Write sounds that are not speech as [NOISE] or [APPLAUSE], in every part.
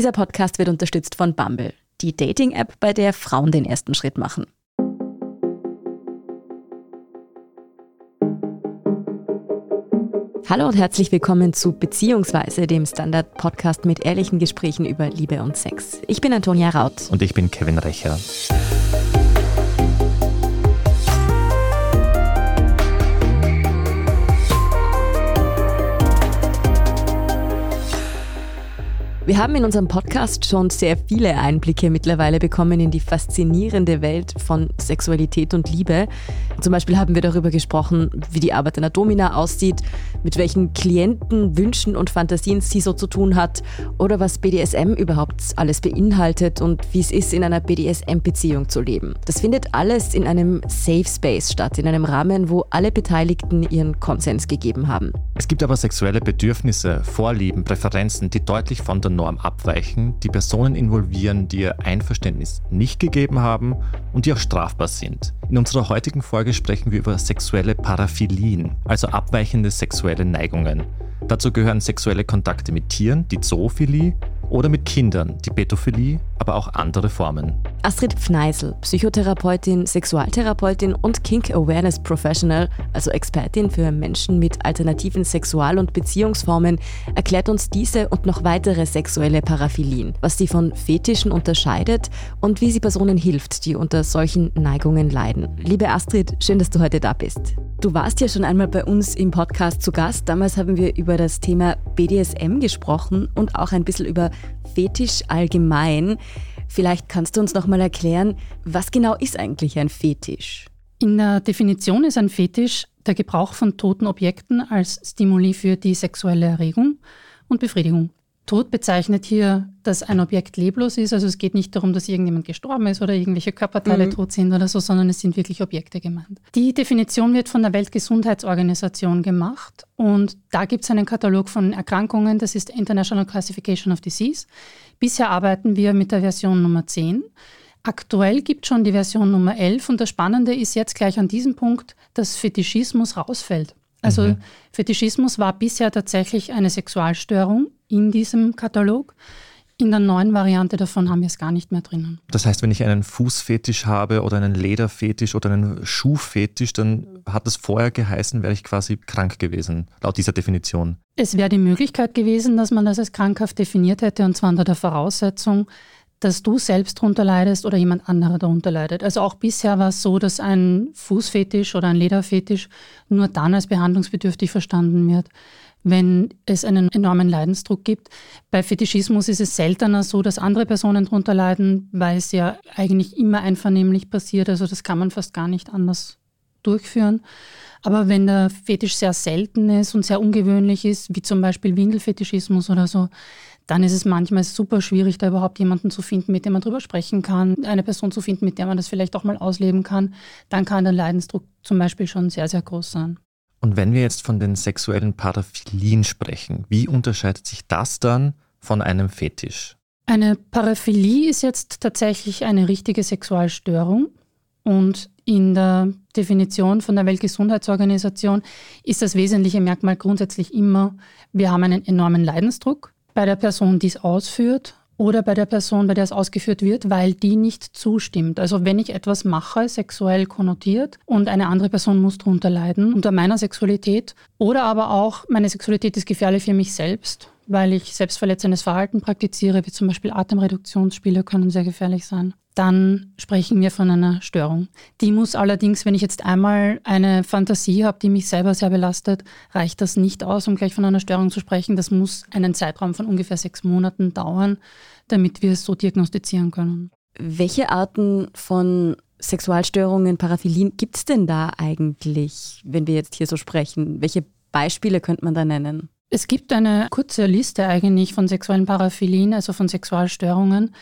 Dieser Podcast wird unterstützt von Bumble, die Dating-App, bei der Frauen den ersten Schritt machen. Hallo und herzlich willkommen zu Beziehungsweise, dem Standard-Podcast mit ehrlichen Gesprächen über Liebe und Sex. Ich bin Antonia Raut. Und ich bin Kevin Recher. Wir haben in unserem Podcast schon sehr viele Einblicke mittlerweile bekommen in die faszinierende Welt von Sexualität und Liebe. Zum Beispiel haben wir darüber gesprochen, wie die Arbeit einer Domina aussieht, mit welchen Klienten, Wünschen und Fantasien sie so zu tun hat oder was BDSM überhaupt alles beinhaltet und wie es ist, in einer BDSM-Beziehung zu leben. Das findet alles in einem Safe Space statt, in einem Rahmen, wo alle Beteiligten ihren Konsens gegeben haben. Es gibt aber sexuelle Bedürfnisse, Vorlieben, Präferenzen, die deutlich von der Norm abweichen, die Personen involvieren, die ihr Einverständnis nicht gegeben haben und die auch strafbar sind. In unserer heutigen Folge sprechen wir über sexuelle Paraphilien, also abweichende sexuelle Neigungen. Dazu gehören sexuelle Kontakte mit Tieren, die Zoophilie, oder mit Kindern, die Pädophilie, aber auch andere Formen. Astrid Pfneisel, Psychotherapeutin, Sexualtherapeutin und Kink Awareness Professional, also Expertin für Menschen mit alternativen Sexual- und Beziehungsformen, erklärt uns diese und noch weitere sexuelle Paraphilien, was sie von Fetischen unterscheidet und wie sie Personen hilft, die unter solchen Neigungen leiden. Liebe Astrid, schön, dass du heute da bist. Du warst ja schon einmal bei uns im Podcast zu Gast. Damals haben wir über das Thema BDSM gesprochen und auch ein bisschen über Fetisch allgemein. Vielleicht kannst du uns noch mal erklären, was genau ist eigentlich ein Fetisch? In der Definition ist ein Fetisch der Gebrauch von toten Objekten als Stimuli für die sexuelle Erregung und Befriedigung. Tod bezeichnet hier, dass ein Objekt leblos ist. Also es geht nicht darum, dass irgendjemand gestorben ist oder irgendwelche Körperteile mhm. tot sind oder so, sondern es sind wirklich Objekte gemeint. Die Definition wird von der Weltgesundheitsorganisation gemacht und da gibt es einen Katalog von Erkrankungen, das ist International Classification of Disease. Bisher arbeiten wir mit der Version Nummer 10. Aktuell gibt es schon die Version Nummer 11 und das Spannende ist jetzt gleich an diesem Punkt, dass Fetischismus rausfällt. Also mhm. Fetischismus war bisher tatsächlich eine Sexualstörung in diesem Katalog. In der neuen Variante davon haben wir es gar nicht mehr drinnen. Das heißt, wenn ich einen Fußfetisch habe oder einen Lederfetisch oder einen Schuhfetisch, dann hat es vorher geheißen, wäre ich quasi krank gewesen, laut dieser Definition. Es wäre die Möglichkeit gewesen, dass man das als krankhaft definiert hätte, und zwar unter der Voraussetzung, dass du selbst darunter leidest oder jemand anderer darunter leidet. Also auch bisher war es so, dass ein Fußfetisch oder ein Lederfetisch nur dann als behandlungsbedürftig verstanden wird, wenn es einen enormen Leidensdruck gibt. Bei Fetischismus ist es seltener so, dass andere Personen darunter leiden, weil es ja eigentlich immer einvernehmlich passiert. Also das kann man fast gar nicht anders durchführen. Aber wenn der Fetisch sehr selten ist und sehr ungewöhnlich ist, wie zum Beispiel Windelfetischismus oder so, dann ist es manchmal super schwierig, da überhaupt jemanden zu finden, mit dem man drüber sprechen kann, eine Person zu finden, mit der man das vielleicht auch mal ausleben kann. Dann kann der Leidensdruck zum Beispiel schon sehr, sehr groß sein. Und wenn wir jetzt von den sexuellen Paraphilien sprechen, wie unterscheidet sich das dann von einem Fetisch? Eine Paraphilie ist jetzt tatsächlich eine richtige Sexualstörung und in der Definition von der Weltgesundheitsorganisation ist das wesentliche Merkmal grundsätzlich immer, wir haben einen enormen Leidensdruck, bei der Person, die es ausführt oder bei der Person, bei der es ausgeführt wird, weil die nicht zustimmt. Also wenn ich etwas mache, sexuell konnotiert und eine andere Person muss darunter leiden unter meiner Sexualität oder aber auch meine Sexualität ist gefährlich für mich selbst, weil ich selbstverletzendes Verhalten praktiziere, wie zum Beispiel Atemreduktionsspiele können sehr gefährlich sein dann sprechen wir von einer Störung. Die muss allerdings, wenn ich jetzt einmal eine Fantasie habe, die mich selber sehr belastet, reicht das nicht aus, um gleich von einer Störung zu sprechen. Das muss einen Zeitraum von ungefähr sechs Monaten dauern, damit wir es so diagnostizieren können. Welche Arten von Sexualstörungen, Paraphilien gibt es denn da eigentlich, wenn wir jetzt hier so sprechen? Welche Beispiele könnte man da nennen? Es gibt eine kurze Liste eigentlich von sexuellen Paraphilien, also von Sexualstörungen.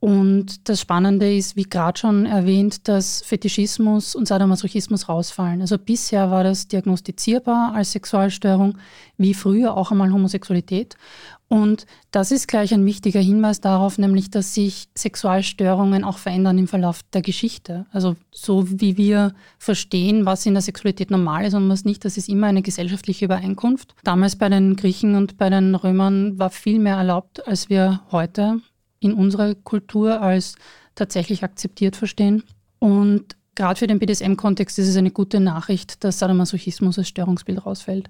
Und das Spannende ist, wie gerade schon erwähnt, dass Fetischismus und Sadomasochismus rausfallen. Also bisher war das diagnostizierbar als Sexualstörung, wie früher auch einmal Homosexualität. Und das ist gleich ein wichtiger Hinweis darauf, nämlich, dass sich Sexualstörungen auch verändern im Verlauf der Geschichte. Also so wie wir verstehen, was in der Sexualität normal ist und was nicht, das ist immer eine gesellschaftliche Übereinkunft. Damals bei den Griechen und bei den Römern war viel mehr erlaubt, als wir heute in unserer Kultur als tatsächlich akzeptiert verstehen. Und gerade für den BDSM-Kontext ist es eine gute Nachricht, dass Sadomasochismus als Störungsbild rausfällt.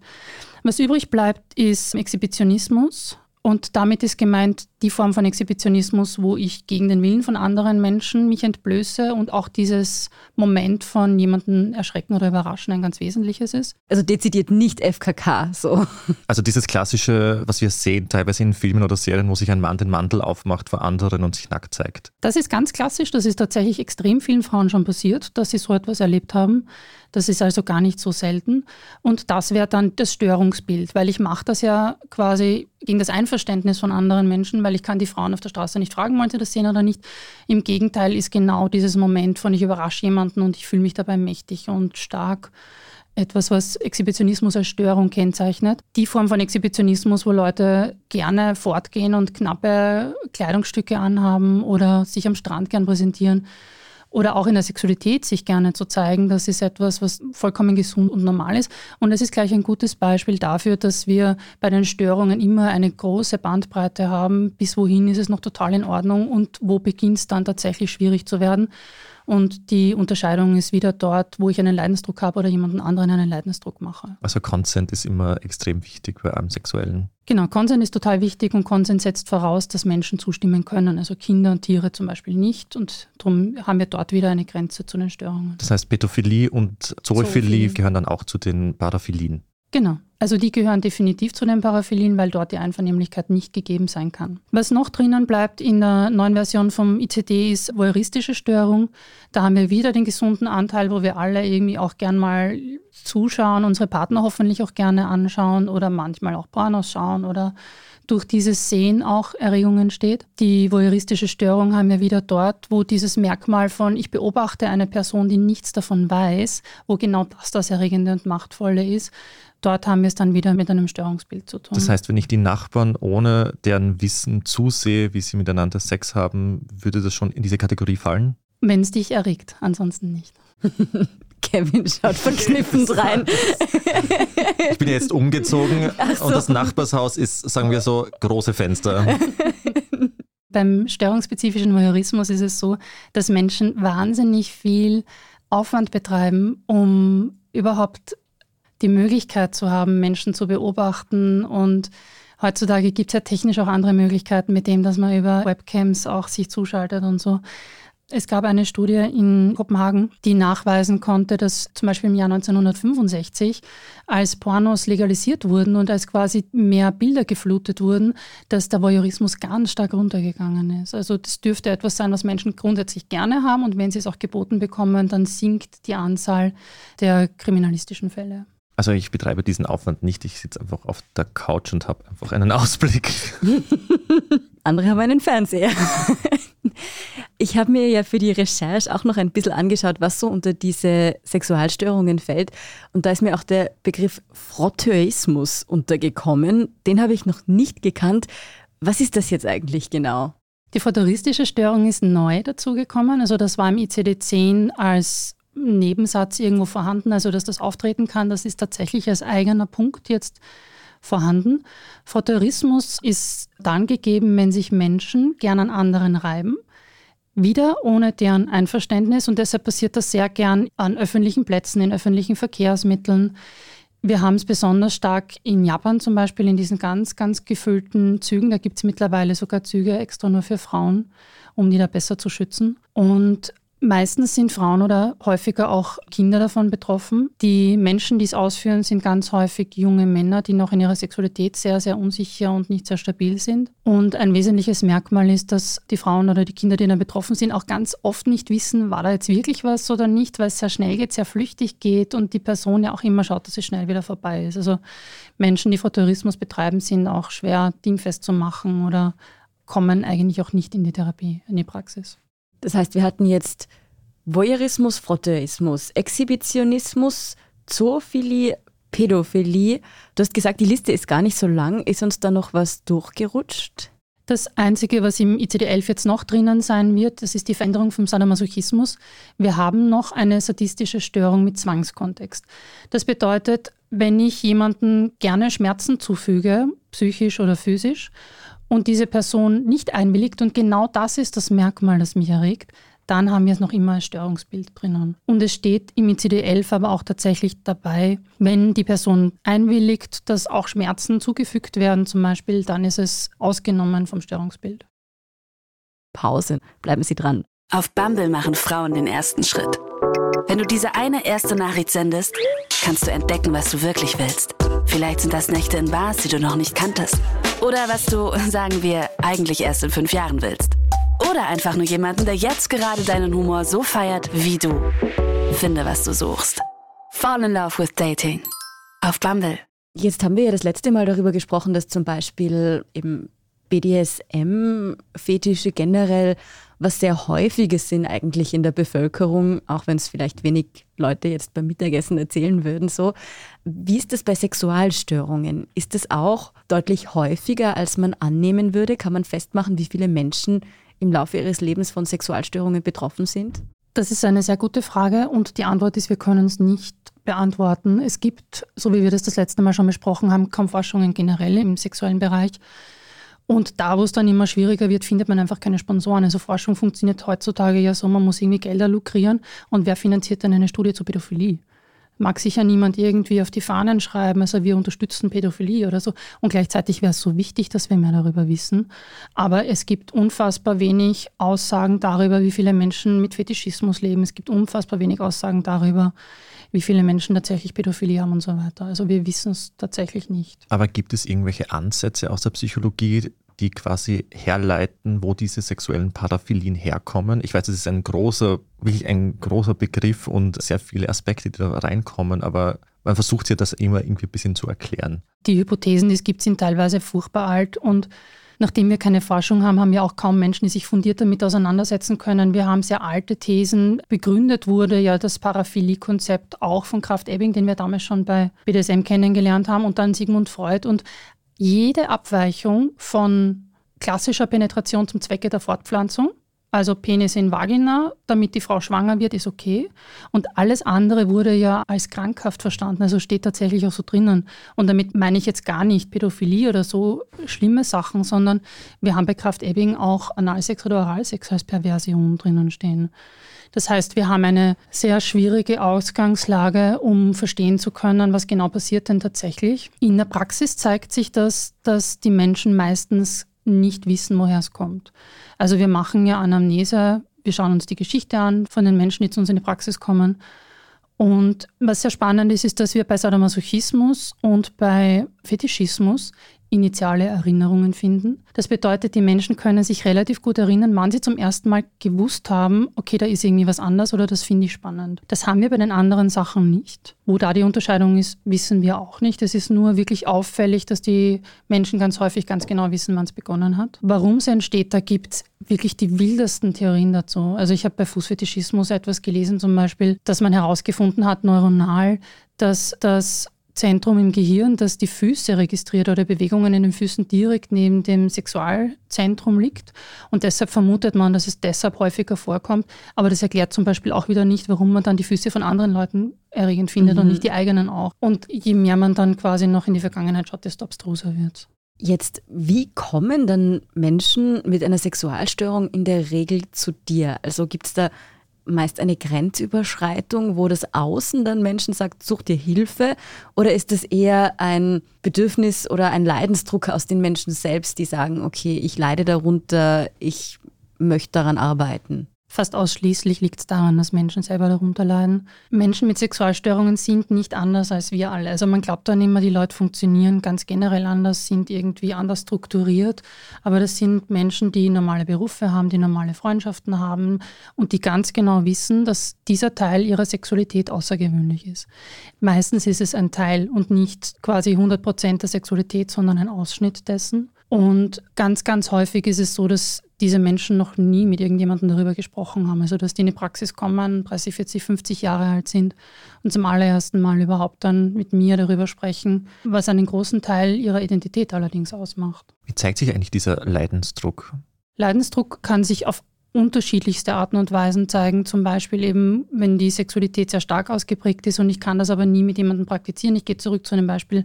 Was übrig bleibt, ist Exhibitionismus. Und damit ist gemeint die Form von Exhibitionismus, wo ich gegen den Willen von anderen Menschen mich entblöße und auch dieses Moment von jemanden erschrecken oder überraschen ein ganz wesentliches ist. Also dezidiert nicht FKK so. Also dieses klassische, was wir sehen, teilweise in Filmen oder Serien, wo sich ein Mann den Mantel aufmacht vor anderen und sich nackt zeigt. Das ist ganz klassisch, das ist tatsächlich extrem vielen Frauen schon passiert, dass sie so etwas erlebt haben. Das ist also gar nicht so selten. Und das wäre dann das Störungsbild, weil ich mache das ja quasi gegen das Einverständnis von anderen Menschen, weil ich kann die Frauen auf der Straße nicht fragen, wollen sie das sehen oder nicht. Im Gegenteil ist genau dieses Moment von ich überrasche jemanden und ich fühle mich dabei mächtig und stark etwas, was Exhibitionismus als Störung kennzeichnet. Die Form von Exhibitionismus, wo Leute gerne fortgehen und knappe Kleidungsstücke anhaben oder sich am Strand gern präsentieren, oder auch in der Sexualität sich gerne zu zeigen, das ist etwas, was vollkommen gesund und normal ist. Und es ist gleich ein gutes Beispiel dafür, dass wir bei den Störungen immer eine große Bandbreite haben, bis wohin ist es noch total in Ordnung und wo beginnt es dann tatsächlich schwierig zu werden. Und die Unterscheidung ist wieder dort, wo ich einen Leidensdruck habe oder jemanden anderen einen Leidensdruck mache. Also Consent ist immer extrem wichtig bei einem sexuellen. Genau, Consent ist total wichtig und Consent setzt voraus, dass Menschen zustimmen können, also Kinder und Tiere zum Beispiel nicht. Und darum haben wir dort wieder eine Grenze zu den Störungen. Das heißt, Pädophilie und Zoophilie gehören dann auch zu den Paraphilien. Genau. Also die gehören definitiv zu den Paraphilien, weil dort die Einvernehmlichkeit nicht gegeben sein kann. Was noch drinnen bleibt in der neuen Version vom ICD ist voyeuristische Störung. Da haben wir wieder den gesunden Anteil, wo wir alle irgendwie auch gern mal zuschauen, unsere Partner hoffentlich auch gerne anschauen oder manchmal auch Pornos schauen oder durch dieses Sehen auch Erregung entsteht. Die voyeuristische Störung haben wir wieder dort, wo dieses Merkmal von ich beobachte eine Person, die nichts davon weiß, wo genau das das Erregende und Machtvolle ist. Dort haben wir es dann wieder mit einem Störungsbild zu tun. Das heißt, wenn ich die Nachbarn ohne deren Wissen zusehe, wie sie miteinander Sex haben, würde das schon in diese Kategorie fallen? Wenn es dich erregt, ansonsten nicht. [LAUGHS] Kevin schaut verkniffen rein. Ich bin jetzt umgezogen so. und das Nachbarshaus ist, sagen wir so, große Fenster. [LAUGHS] Beim störungsspezifischen Voyeurismus ist es so, dass Menschen wahnsinnig viel Aufwand betreiben, um überhaupt die Möglichkeit zu haben, Menschen zu beobachten und Heutzutage gibt es ja technisch auch andere Möglichkeiten, mit dem, dass man über Webcams auch sich zuschaltet und so. Es gab eine Studie in Kopenhagen, die nachweisen konnte, dass zum Beispiel im Jahr 1965, als Pornos legalisiert wurden und als quasi mehr Bilder geflutet wurden, dass der Voyeurismus ganz stark runtergegangen ist. Also das dürfte etwas sein, was Menschen grundsätzlich gerne haben und wenn sie es auch geboten bekommen, dann sinkt die Anzahl der kriminalistischen Fälle. Also ich betreibe diesen Aufwand nicht. Ich sitze einfach auf der Couch und habe einfach einen [LAUGHS] Ausblick. Andere haben einen Fernseher. [LAUGHS] Ich habe mir ja für die Recherche auch noch ein bisschen angeschaut, was so unter diese Sexualstörungen fällt. Und da ist mir auch der Begriff Frotteuismus untergekommen. Den habe ich noch nicht gekannt. Was ist das jetzt eigentlich genau? Die frotteristische Störung ist neu dazugekommen. Also das war im ICD-10 als Nebensatz irgendwo vorhanden, also dass das auftreten kann, das ist tatsächlich als eigener Punkt jetzt vorhanden. Frotteurismus ist dann gegeben, wenn sich Menschen gern an anderen reiben, wieder ohne deren Einverständnis und deshalb passiert das sehr gern an öffentlichen Plätzen, in öffentlichen Verkehrsmitteln. Wir haben es besonders stark in Japan zum Beispiel, in diesen ganz, ganz gefüllten Zügen. Da gibt es mittlerweile sogar Züge extra nur für Frauen, um die da besser zu schützen. Und Meistens sind Frauen oder häufiger auch Kinder davon betroffen. Die Menschen, die es ausführen, sind ganz häufig junge Männer, die noch in ihrer Sexualität sehr, sehr unsicher und nicht sehr stabil sind. Und ein wesentliches Merkmal ist, dass die Frauen oder die Kinder, die da betroffen sind, auch ganz oft nicht wissen, war da jetzt wirklich was oder nicht, weil es sehr schnell geht, sehr flüchtig geht und die Person ja auch immer schaut, dass es schnell wieder vorbei ist. Also Menschen, die Frotteurismus betreiben, sind auch schwer dingfest zu machen oder kommen eigentlich auch nicht in die Therapie, in die Praxis. Das heißt, wir hatten jetzt Voyeurismus, Frotteurismus, Exhibitionismus, Zoophilie, Pädophilie. Du hast gesagt, die Liste ist gar nicht so lang. Ist uns da noch was durchgerutscht? Das Einzige, was im ICD-11 jetzt noch drinnen sein wird, das ist die Veränderung vom Sadomasochismus. Wir haben noch eine sadistische Störung mit Zwangskontext. Das bedeutet, wenn ich jemandem gerne Schmerzen zufüge, psychisch oder physisch, und diese Person nicht einwilligt, und genau das ist das Merkmal, das mich erregt, dann haben wir es noch immer als Störungsbild drinnen. Und es steht im ICD-11 aber auch tatsächlich dabei, wenn die Person einwilligt, dass auch Schmerzen zugefügt werden zum Beispiel, dann ist es ausgenommen vom Störungsbild. Pause, bleiben Sie dran. Auf Bumble machen Frauen den ersten Schritt. Wenn du diese eine erste Nachricht sendest, kannst du entdecken, was du wirklich willst. Vielleicht sind das Nächte in Bars, die du noch nicht kanntest. Oder was du, [LAUGHS] sagen wir, eigentlich erst in fünf Jahren willst. Oder einfach nur jemanden, der jetzt gerade deinen Humor so feiert wie du. Finde, was du suchst. Fall in Love with Dating. Auf Bumble. Jetzt haben wir ja das letzte Mal darüber gesprochen, dass zum Beispiel eben BDSM-Fetische generell was sehr häufiges sind eigentlich in der Bevölkerung, auch wenn es vielleicht wenig Leute jetzt beim Mittagessen erzählen würden. So, wie ist das bei Sexualstörungen? Ist das auch deutlich häufiger, als man annehmen würde? Kann man festmachen, wie viele Menschen im Laufe ihres Lebens von Sexualstörungen betroffen sind? Das ist eine sehr gute Frage und die Antwort ist, wir können es nicht beantworten. Es gibt, so wie wir das das letzte Mal schon besprochen haben, kaum Forschungen generell im sexuellen Bereich. Und da, wo es dann immer schwieriger wird, findet man einfach keine Sponsoren. Also Forschung funktioniert heutzutage ja so, man muss irgendwie Gelder lukrieren. Und wer finanziert dann eine Studie zur Pädophilie? Mag sicher niemand irgendwie auf die Fahnen schreiben, also wir unterstützen Pädophilie oder so. Und gleichzeitig wäre es so wichtig, dass wir mehr darüber wissen. Aber es gibt unfassbar wenig Aussagen darüber, wie viele Menschen mit Fetischismus leben. Es gibt unfassbar wenig Aussagen darüber, wie viele Menschen tatsächlich Pädophilie haben und so weiter. Also wir wissen es tatsächlich nicht. Aber gibt es irgendwelche Ansätze aus der Psychologie, die quasi herleiten, wo diese sexuellen Paraphilien herkommen. Ich weiß, es ist ein großer, wirklich ein großer Begriff und sehr viele Aspekte, die da reinkommen, aber man versucht ja das immer irgendwie ein bisschen zu erklären. Die Hypothesen, die es gibt, sind teilweise furchtbar alt und Nachdem wir keine Forschung haben, haben wir auch kaum Menschen, die sich fundiert damit auseinandersetzen können. Wir haben sehr alte Thesen. Begründet wurde ja das Paraphilie-Konzept auch von Kraft Ebbing, den wir damals schon bei BDSM kennengelernt haben, und dann Sigmund Freud. Und jede Abweichung von klassischer Penetration zum Zwecke der Fortpflanzung, also Penis in Vagina, damit die Frau schwanger wird, ist okay. Und alles andere wurde ja als krankhaft verstanden, also steht tatsächlich auch so drinnen. Und damit meine ich jetzt gar nicht Pädophilie oder so schlimme Sachen, sondern wir haben bei Kraft Ebbing auch Analsex oder Oralsex als Perversion drinnen stehen. Das heißt, wir haben eine sehr schwierige Ausgangslage, um verstehen zu können, was genau passiert denn tatsächlich. In der Praxis zeigt sich das, dass die Menschen meistens nicht wissen, woher es kommt. Also wir machen ja Anamnese, wir schauen uns die Geschichte an von den Menschen, die zu uns in die Praxis kommen. Und was sehr spannend ist, ist, dass wir bei Sadomasochismus und bei Fetischismus initiale Erinnerungen finden. Das bedeutet, die Menschen können sich relativ gut erinnern, wann sie zum ersten Mal gewusst haben, okay, da ist irgendwie was anders oder das finde ich spannend. Das haben wir bei den anderen Sachen nicht. Wo da die Unterscheidung ist, wissen wir auch nicht. Es ist nur wirklich auffällig, dass die Menschen ganz häufig ganz genau wissen, wann es begonnen hat. Warum es entsteht, da gibt es wirklich die wildesten Theorien dazu. Also ich habe bei Fußfetischismus etwas gelesen, zum Beispiel, dass man herausgefunden hat, neuronal, dass das Zentrum im Gehirn, das die Füße registriert oder Bewegungen in den Füßen direkt neben dem Sexualzentrum liegt. Und deshalb vermutet man, dass es deshalb häufiger vorkommt. Aber das erklärt zum Beispiel auch wieder nicht, warum man dann die Füße von anderen Leuten erregend findet mhm. und nicht die eigenen auch. Und je mehr man dann quasi noch in die Vergangenheit schaut, desto abstruser wird es. Jetzt, wie kommen dann Menschen mit einer Sexualstörung in der Regel zu dir? Also gibt es da meist eine Grenzüberschreitung, wo das Außen dann Menschen sagt, such dir Hilfe? Oder ist es eher ein Bedürfnis oder ein Leidensdruck aus den Menschen selbst, die sagen, okay, ich leide darunter, ich möchte daran arbeiten? Fast ausschließlich liegt es daran, dass Menschen selber darunter leiden. Menschen mit Sexualstörungen sind nicht anders als wir alle. Also man glaubt dann immer, die Leute funktionieren ganz generell anders, sind irgendwie anders strukturiert. Aber das sind Menschen, die normale Berufe haben, die normale Freundschaften haben und die ganz genau wissen, dass dieser Teil ihrer Sexualität außergewöhnlich ist. Meistens ist es ein Teil und nicht quasi 100 Prozent der Sexualität, sondern ein Ausschnitt dessen. Und ganz, ganz häufig ist es so, dass diese Menschen noch nie mit irgendjemandem darüber gesprochen haben. Also dass die in die Praxis kommen, 30, 40, 50 Jahre alt sind und zum allerersten Mal überhaupt dann mit mir darüber sprechen, was einen großen Teil ihrer Identität allerdings ausmacht. Wie zeigt sich eigentlich dieser Leidensdruck? Leidensdruck kann sich auf unterschiedlichste Arten und Weisen zeigen. Zum Beispiel eben, wenn die Sexualität sehr stark ausgeprägt ist und ich kann das aber nie mit jemandem praktizieren. Ich gehe zurück zu einem Beispiel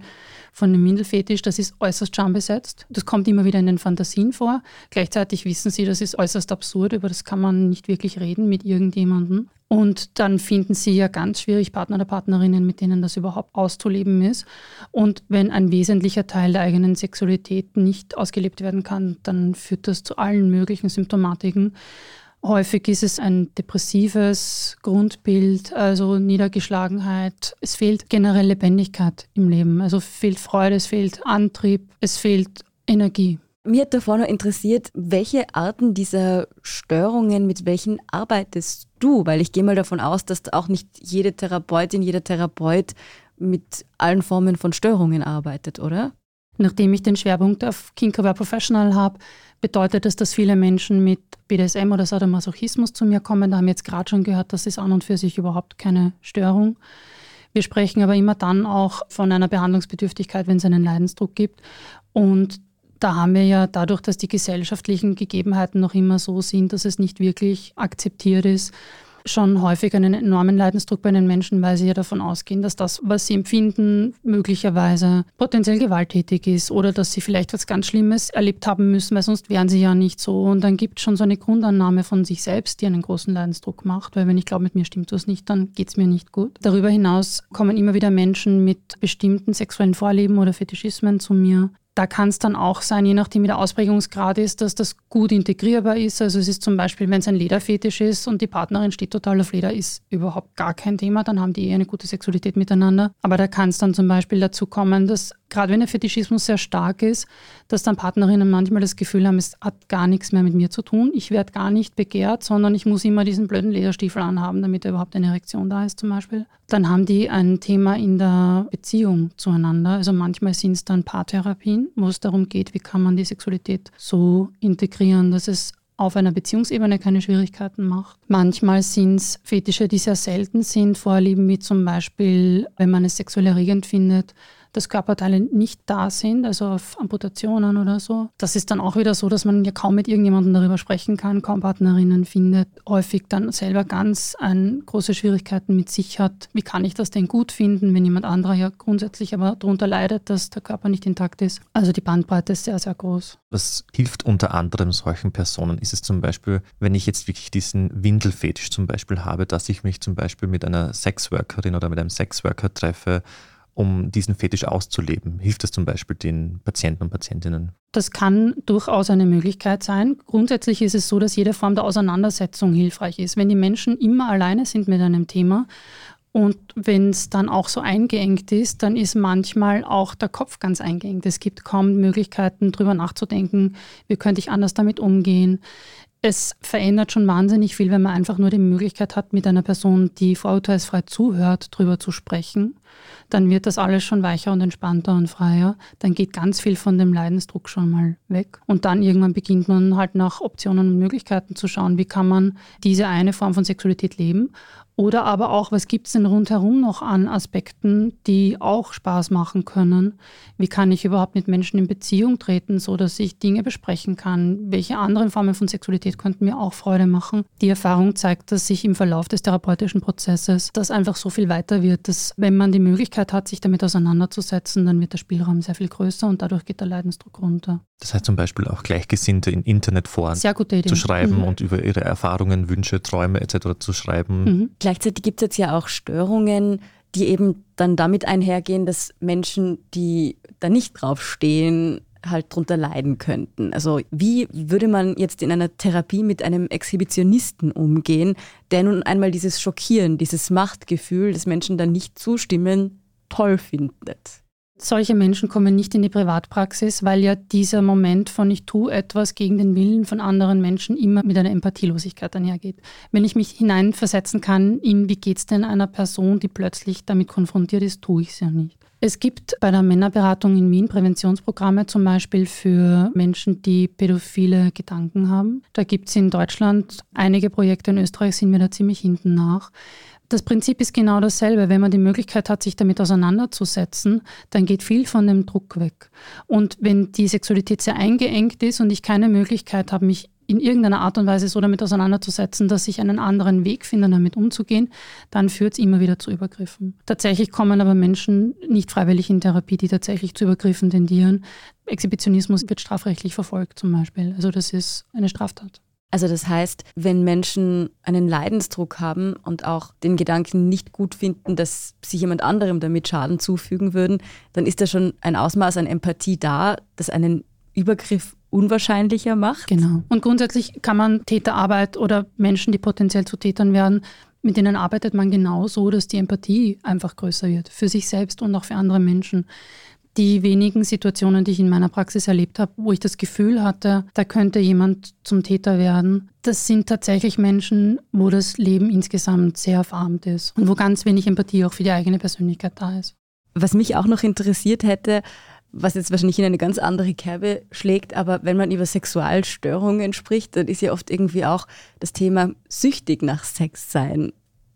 von einem Mindelfetisch, das ist äußerst schambesetzt. Das kommt immer wieder in den Fantasien vor. Gleichzeitig wissen sie, das ist äußerst absurd, über das kann man nicht wirklich reden mit irgendjemandem. Und dann finden sie ja ganz schwierig Partner oder Partnerinnen, mit denen das überhaupt auszuleben ist. Und wenn ein wesentlicher Teil der eigenen Sexualität nicht ausgelebt werden kann, dann führt das zu allen möglichen Symptomatiken. Häufig ist es ein depressives Grundbild, also Niedergeschlagenheit. Es fehlt generell Lebendigkeit im Leben. Also fehlt Freude, es fehlt Antrieb, es fehlt Energie. Mir hat davor noch interessiert, welche Arten dieser Störungen, mit welchen arbeitest du? Weil ich gehe mal davon aus, dass auch nicht jede Therapeutin, jeder Therapeut mit allen Formen von Störungen arbeitet, oder? Nachdem ich den Schwerpunkt auf Kink-Aware Professional habe, bedeutet das, dass viele Menschen mit BDSM oder Sadomasochismus zu mir kommen. Da haben wir jetzt gerade schon gehört, das ist an und für sich überhaupt keine Störung. Wir sprechen aber immer dann auch von einer Behandlungsbedürftigkeit, wenn es einen Leidensdruck gibt. Und da haben wir ja dadurch, dass die gesellschaftlichen Gegebenheiten noch immer so sind, dass es nicht wirklich akzeptiert ist, schon häufig einen enormen Leidensdruck bei den Menschen, weil sie ja davon ausgehen, dass das, was sie empfinden, möglicherweise potenziell gewalttätig ist oder dass sie vielleicht was ganz Schlimmes erlebt haben müssen, weil sonst wären sie ja nicht so. Und dann gibt es schon so eine Grundannahme von sich selbst, die einen großen Leidensdruck macht, weil wenn ich glaube, mit mir stimmt was nicht, dann geht es mir nicht gut. Darüber hinaus kommen immer wieder Menschen mit bestimmten sexuellen Vorlieben oder Fetischismen zu mir, da kann es dann auch sein, je nachdem wie der Ausprägungsgrad ist, dass das gut integrierbar ist. Also es ist zum Beispiel, wenn es ein Lederfetisch ist und die Partnerin steht total auf Leder, ist überhaupt gar kein Thema, dann haben die eh eine gute Sexualität miteinander. Aber da kann es dann zum Beispiel dazu kommen, dass gerade wenn der Fetischismus sehr stark ist, dass dann Partnerinnen manchmal das Gefühl haben, es hat gar nichts mehr mit mir zu tun. Ich werde gar nicht begehrt, sondern ich muss immer diesen blöden Lederstiefel anhaben, damit überhaupt eine Erektion da ist zum Beispiel. Dann haben die ein Thema in der Beziehung zueinander. Also manchmal sind es dann Paartherapien, wo es darum geht, wie kann man die Sexualität so integrieren, dass es auf einer Beziehungsebene keine Schwierigkeiten macht. Manchmal sind es Fetische, die sehr selten sind, Vorlieben wie zum Beispiel, wenn man es sexuell erregend findet, dass Körperteile nicht da sind, also auf Amputationen oder so. Das ist dann auch wieder so, dass man ja kaum mit irgendjemandem darüber sprechen kann, kaum Partnerinnen findet, häufig dann selber ganz ein, große Schwierigkeiten mit sich hat. Wie kann ich das denn gut finden, wenn jemand anderer ja grundsätzlich aber darunter leidet, dass der Körper nicht intakt ist? Also die Bandbreite ist sehr, sehr groß. Was hilft unter anderem solchen Personen? Ist es zum Beispiel, wenn ich jetzt wirklich diesen Windelfetisch zum Beispiel habe, dass ich mich zum Beispiel mit einer Sexworkerin oder mit einem Sexworker treffe, um diesen Fetisch auszuleben? Hilft das zum Beispiel den Patienten und Patientinnen? Das kann durchaus eine Möglichkeit sein. Grundsätzlich ist es so, dass jede Form der Auseinandersetzung hilfreich ist. Wenn die Menschen immer alleine sind mit einem Thema und wenn es dann auch so eingeengt ist, dann ist manchmal auch der Kopf ganz eingeengt. Es gibt kaum Möglichkeiten, darüber nachzudenken, wie könnte ich anders damit umgehen es verändert schon wahnsinnig viel, wenn man einfach nur die Möglichkeit hat, mit einer Person, die vorurteilsfrei zuhört, drüber zu sprechen. Dann wird das alles schon weicher und entspannter und freier. Dann geht ganz viel von dem Leidensdruck schon mal weg. Und dann irgendwann beginnt man halt nach Optionen und Möglichkeiten zu schauen, wie kann man diese eine Form von Sexualität leben oder aber auch, was gibt es denn rundherum noch an Aspekten, die auch Spaß machen können? Wie kann ich überhaupt mit Menschen in Beziehung treten, so dass ich Dinge besprechen kann? Welche anderen Formen von Sexualität könnten mir auch Freude machen? Die Erfahrung zeigt, dass sich im Verlauf des therapeutischen Prozesses das einfach so viel weiter wird, dass wenn man die Möglichkeit hat, sich damit auseinanderzusetzen, dann wird der Spielraum sehr viel größer und dadurch geht der Leidensdruck runter. Das heißt zum Beispiel auch Gleichgesinnte in Internetforen zu schreiben mhm. und über ihre Erfahrungen, Wünsche, Träume etc. zu schreiben. Mhm. Gleichzeitig gibt es jetzt ja auch Störungen, die eben dann damit einhergehen, dass Menschen, die da nicht draufstehen, halt drunter leiden könnten. Also wie würde man jetzt in einer Therapie mit einem Exhibitionisten umgehen, der nun einmal dieses Schockieren, dieses Machtgefühl, dass Menschen da nicht zustimmen, toll findet? Solche Menschen kommen nicht in die Privatpraxis, weil ja dieser Moment von ich tue etwas gegen den Willen von anderen Menschen immer mit einer Empathielosigkeit einhergeht. Wenn ich mich hineinversetzen kann in, wie geht es denn einer Person, die plötzlich damit konfrontiert ist, tue ich es ja nicht. Es gibt bei der Männerberatung in Wien Präventionsprogramme zum Beispiel für Menschen, die pädophile Gedanken haben. Da gibt es in Deutschland einige Projekte, in Österreich sind wir da ziemlich hinten nach. Das Prinzip ist genau dasselbe. Wenn man die Möglichkeit hat, sich damit auseinanderzusetzen, dann geht viel von dem Druck weg. Und wenn die Sexualität sehr eingeengt ist und ich keine Möglichkeit habe, mich in irgendeiner Art und Weise so damit auseinanderzusetzen, dass ich einen anderen Weg finde, damit umzugehen, dann führt es immer wieder zu Übergriffen. Tatsächlich kommen aber Menschen nicht freiwillig in Therapie, die tatsächlich zu Übergriffen tendieren. Exhibitionismus wird strafrechtlich verfolgt zum Beispiel. Also das ist eine Straftat. Also das heißt, wenn Menschen einen Leidensdruck haben und auch den Gedanken nicht gut finden, dass sie jemand anderem damit Schaden zufügen würden, dann ist da schon ein Ausmaß an Empathie da, das einen Übergriff unwahrscheinlicher macht. Genau. Und grundsätzlich kann man Täterarbeit oder Menschen, die potenziell zu Tätern werden, mit denen arbeitet man genau so, dass die Empathie einfach größer wird, für sich selbst und auch für andere Menschen. Die wenigen Situationen, die ich in meiner Praxis erlebt habe, wo ich das Gefühl hatte, da könnte jemand zum Täter werden, das sind tatsächlich Menschen, wo das Leben insgesamt sehr verarmt ist und wo ganz wenig Empathie auch für die eigene Persönlichkeit da ist. Was mich auch noch interessiert hätte, was jetzt wahrscheinlich in eine ganz andere Kerbe schlägt, aber wenn man über Sexualstörungen spricht, dann ist ja oft irgendwie auch das Thema süchtig nach Sex sein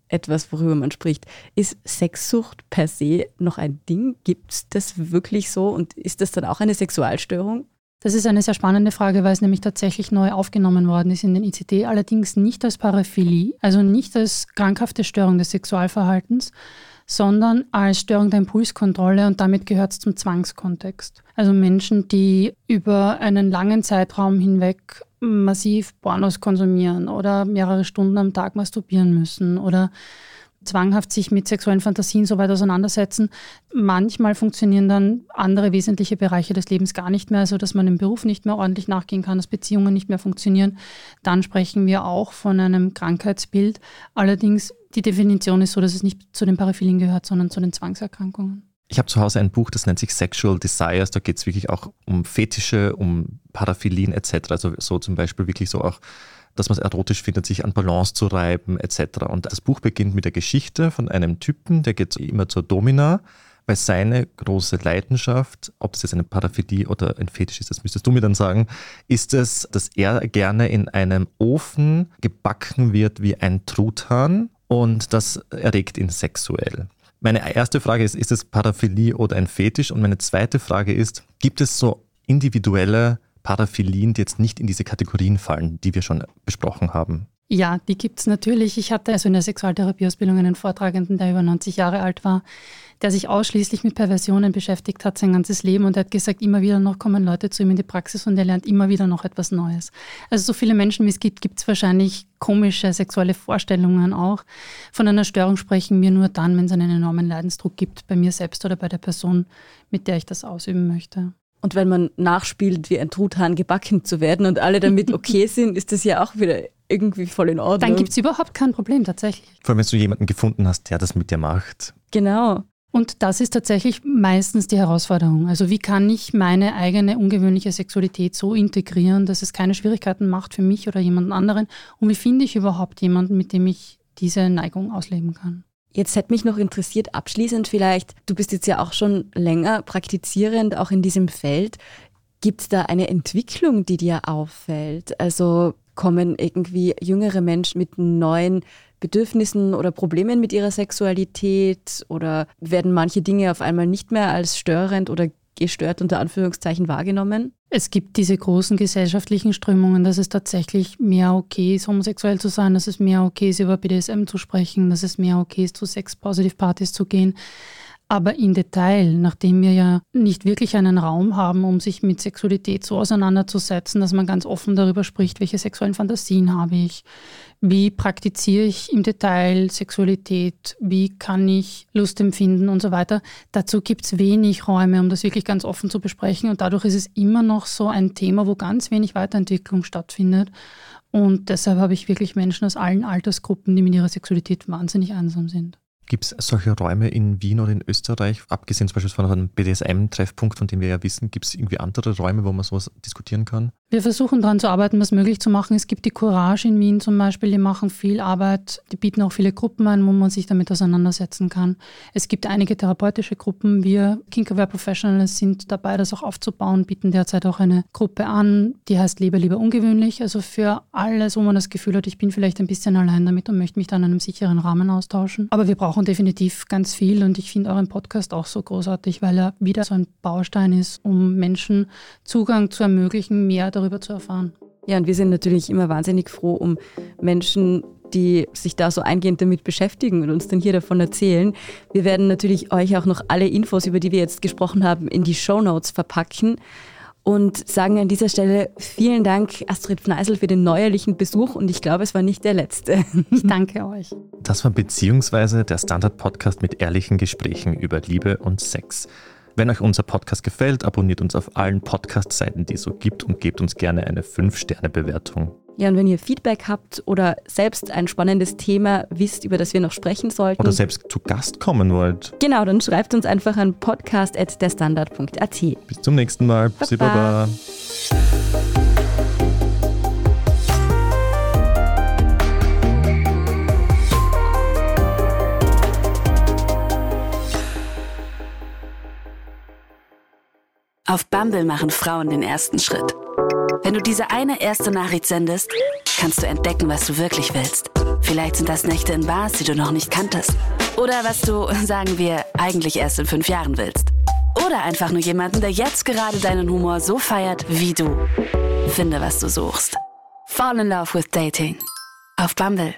etwas, worüber man spricht. Ist Sexsucht per se noch ein Ding? Gibt es das wirklich so und ist das dann auch eine Sexualstörung? Das ist eine sehr spannende Frage, weil es nämlich tatsächlich neu aufgenommen worden ist in den ICD, allerdings nicht als Paraphilie, also nicht als krankhafte Störung des Sexualverhaltens, sondern als Störung der Impulskontrolle und damit gehört es zum Zwangskontext. Also Menschen, die über einen langen Zeitraum hinweg massiv Pornos konsumieren oder mehrere Stunden am Tag masturbieren müssen oder zwanghaft sich mit sexuellen Fantasien so weit auseinandersetzen. Manchmal funktionieren dann andere wesentliche Bereiche des Lebens gar nicht mehr, also dass man im Beruf nicht mehr ordentlich nachgehen kann, dass Beziehungen nicht mehr funktionieren. Dann sprechen wir auch von einem Krankheitsbild. Allerdings die Definition ist so, dass es nicht zu den Paraphilien gehört, sondern zu den Zwangserkrankungen. Ich habe zu Hause ein Buch, das nennt sich Sexual Desires. Da geht es wirklich auch um Fetische, um Paraphilien etc. Also so zum Beispiel wirklich so auch, dass man es erotisch findet, sich an Balance zu reiben etc. Und das Buch beginnt mit der Geschichte von einem Typen, der geht immer zur Domina, weil seine große Leidenschaft, ob das jetzt eine Paraphilie oder ein Fetisch ist, das müsstest du mir dann sagen, ist es, dass er gerne in einem Ofen gebacken wird wie ein Truthahn und das erregt ihn sexuell. Meine erste Frage ist, ist es Paraphilie oder ein Fetisch? Und meine zweite Frage ist, gibt es so individuelle Paraphilien, die jetzt nicht in diese Kategorien fallen, die wir schon besprochen haben? Ja, die gibt es natürlich. Ich hatte also in der Sexualtherapieausbildung einen Vortragenden, der über 90 Jahre alt war, der sich ausschließlich mit Perversionen beschäftigt hat sein ganzes Leben und er hat gesagt, immer wieder noch kommen Leute zu ihm in die Praxis und er lernt immer wieder noch etwas Neues. Also so viele Menschen, wie es gibt, gibt es wahrscheinlich komische sexuelle Vorstellungen auch. Von einer Störung sprechen wir nur dann, wenn es einen enormen Leidensdruck gibt, bei mir selbst oder bei der Person, mit der ich das ausüben möchte. Und wenn man nachspielt, wie ein Truthahn gebacken zu werden und alle damit [LAUGHS] okay sind, ist das ja auch wieder irgendwie voll in Ordnung. Dann gibt es überhaupt kein Problem tatsächlich. Vor allem, wenn du jemanden gefunden hast, der das mit dir macht. Genau. Und das ist tatsächlich meistens die Herausforderung. Also wie kann ich meine eigene ungewöhnliche Sexualität so integrieren, dass es keine Schwierigkeiten macht für mich oder jemanden anderen? Und wie finde ich überhaupt jemanden, mit dem ich diese Neigung ausleben kann? Jetzt hätte mich noch interessiert, abschließend vielleicht, du bist jetzt ja auch schon länger praktizierend, auch in diesem Feld. Gibt es da eine Entwicklung, die dir auffällt? Also kommen irgendwie jüngere Menschen mit neuen Bedürfnissen oder Problemen mit ihrer Sexualität oder werden manche Dinge auf einmal nicht mehr als störend oder gestört unter Anführungszeichen wahrgenommen? Es gibt diese großen gesellschaftlichen Strömungen, dass es tatsächlich mehr okay ist, homosexuell zu sein, dass es mehr okay ist, über BDSM zu sprechen, dass es mehr okay ist, zu Sex-Positive-Partys zu gehen. Aber im Detail, nachdem wir ja nicht wirklich einen Raum haben, um sich mit Sexualität so auseinanderzusetzen, dass man ganz offen darüber spricht, welche sexuellen Fantasien habe ich, wie praktiziere ich im Detail Sexualität, wie kann ich Lust empfinden und so weiter. Dazu gibt es wenig Räume, um das wirklich ganz offen zu besprechen. Und dadurch ist es immer noch so ein Thema, wo ganz wenig Weiterentwicklung stattfindet. Und deshalb habe ich wirklich Menschen aus allen Altersgruppen, die mit ihrer Sexualität wahnsinnig einsam sind. Gibt es solche Räume in Wien oder in Österreich, abgesehen zum Beispiel von einem BDSM-Treffpunkt, von dem wir ja wissen, gibt es irgendwie andere Räume, wo man sowas diskutieren kann? Wir versuchen daran zu arbeiten, was möglich zu machen. Es gibt die Courage in Wien zum Beispiel, die machen viel Arbeit, die bieten auch viele Gruppen an, wo man sich damit auseinandersetzen kann. Es gibt einige therapeutische Gruppen. Wir, Kinkaware Professionals, sind dabei, das auch aufzubauen, bieten derzeit auch eine Gruppe an, die heißt Lebe lieber ungewöhnlich. Also für alles, wo man das Gefühl hat, ich bin vielleicht ein bisschen allein damit und möchte mich dann in einem sicheren Rahmen austauschen. Aber wir brauchen definitiv ganz viel und ich finde euren Podcast auch so großartig, weil er wieder so ein Baustein ist, um Menschen Zugang zu ermöglichen, mehr darüber zu erfahren. Ja, und wir sind natürlich immer wahnsinnig froh um Menschen, die sich da so eingehend damit beschäftigen und uns dann hier davon erzählen. Wir werden natürlich euch auch noch alle Infos, über die wir jetzt gesprochen haben, in die Show Notes verpacken und sagen an dieser Stelle vielen Dank, Astrid Fneisel, für den neuerlichen Besuch und ich glaube, es war nicht der letzte. Ich danke euch. Das war beziehungsweise der Standard-Podcast mit ehrlichen Gesprächen über Liebe und Sex. Wenn euch unser Podcast gefällt, abonniert uns auf allen Podcast-Seiten, die es so gibt und gebt uns gerne eine 5-Sterne-Bewertung. Ja, und wenn ihr Feedback habt oder selbst ein spannendes Thema wisst, über das wir noch sprechen sollten. Oder selbst zu Gast kommen wollt. Genau, dann schreibt uns einfach an podcast.derstandard.at. Bis zum nächsten Mal. Baba. Baba. Baba. Auf Bumble machen Frauen den ersten Schritt. Wenn du diese eine erste Nachricht sendest, kannst du entdecken, was du wirklich willst. Vielleicht sind das Nächte in Bars, die du noch nicht kanntest. Oder was du, sagen wir, eigentlich erst in fünf Jahren willst. Oder einfach nur jemanden, der jetzt gerade deinen Humor so feiert wie du. Finde, was du suchst. Fall in Love with Dating. Auf Bumble.